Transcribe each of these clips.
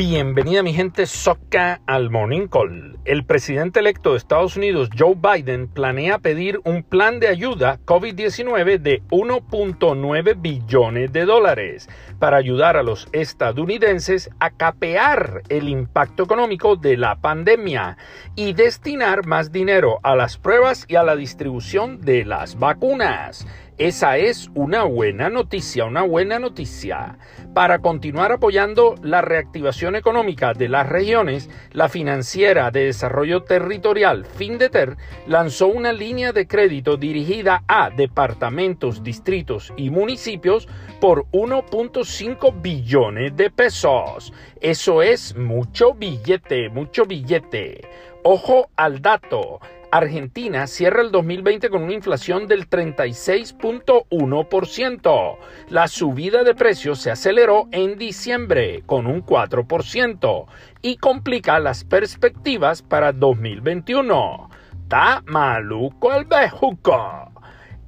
Bienvenida mi gente Soca al Morning Call. El presidente electo de Estados Unidos, Joe Biden, planea pedir un plan de ayuda COVID-19 de 1.9 billones de dólares para ayudar a los estadounidenses a capear el impacto económico de la pandemia y destinar más dinero a las pruebas y a la distribución de las vacunas. Esa es una buena noticia, una buena noticia. Para continuar apoyando la reactivación económica de las regiones, la financiera de desarrollo territorial FinDeter lanzó una línea de crédito dirigida a departamentos, distritos y municipios por 1.5 billones de pesos. Eso es mucho billete, mucho billete. Ojo al dato. Argentina cierra el 2020 con una inflación del 36.1%. La subida de precios se aceleró en diciembre con un 4% y complica las perspectivas para 2021. ¡Ta maluco el bejuco!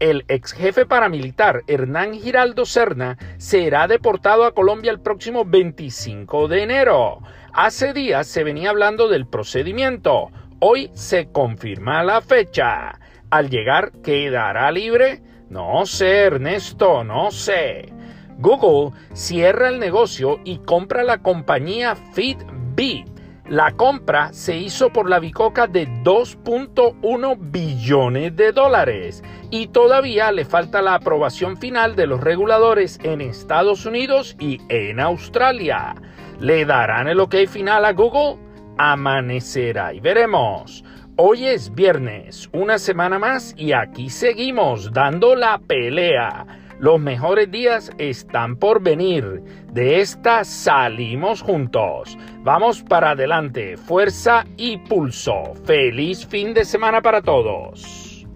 el ex jefe paramilitar Hernán Giraldo Serna será deportado a Colombia el próximo 25 de enero. Hace días se venía hablando del procedimiento, Hoy se confirma la fecha. Al llegar, ¿quedará libre? No sé, Ernesto, no sé. Google cierra el negocio y compra la compañía Fitbit. La compra se hizo por la bicoca de 2.1 billones de dólares y todavía le falta la aprobación final de los reguladores en Estados Unidos y en Australia. ¿Le darán el ok final a Google? Amanecerá y veremos. Hoy es viernes, una semana más y aquí seguimos dando la pelea. Los mejores días están por venir. De esta salimos juntos. Vamos para adelante, fuerza y pulso. Feliz fin de semana para todos.